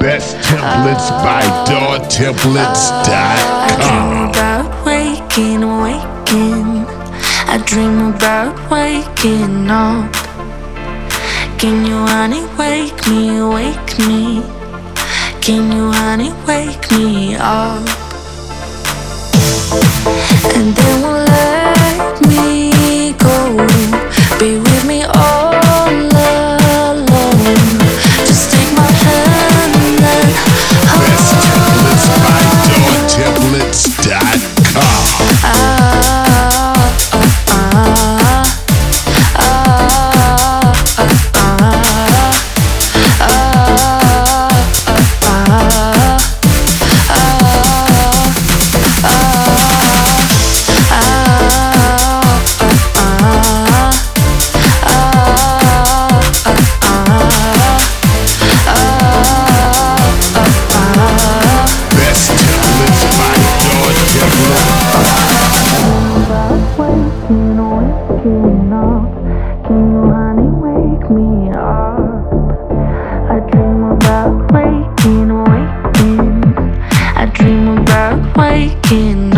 best templates by I dream about waking, waking. I dream about waking up. Can you, honey, wake me, wake me? Can you, honey, wake me up? And then we'll let waking up. Can you, honey, wake me up? I dream about waking, waking. I dream about waking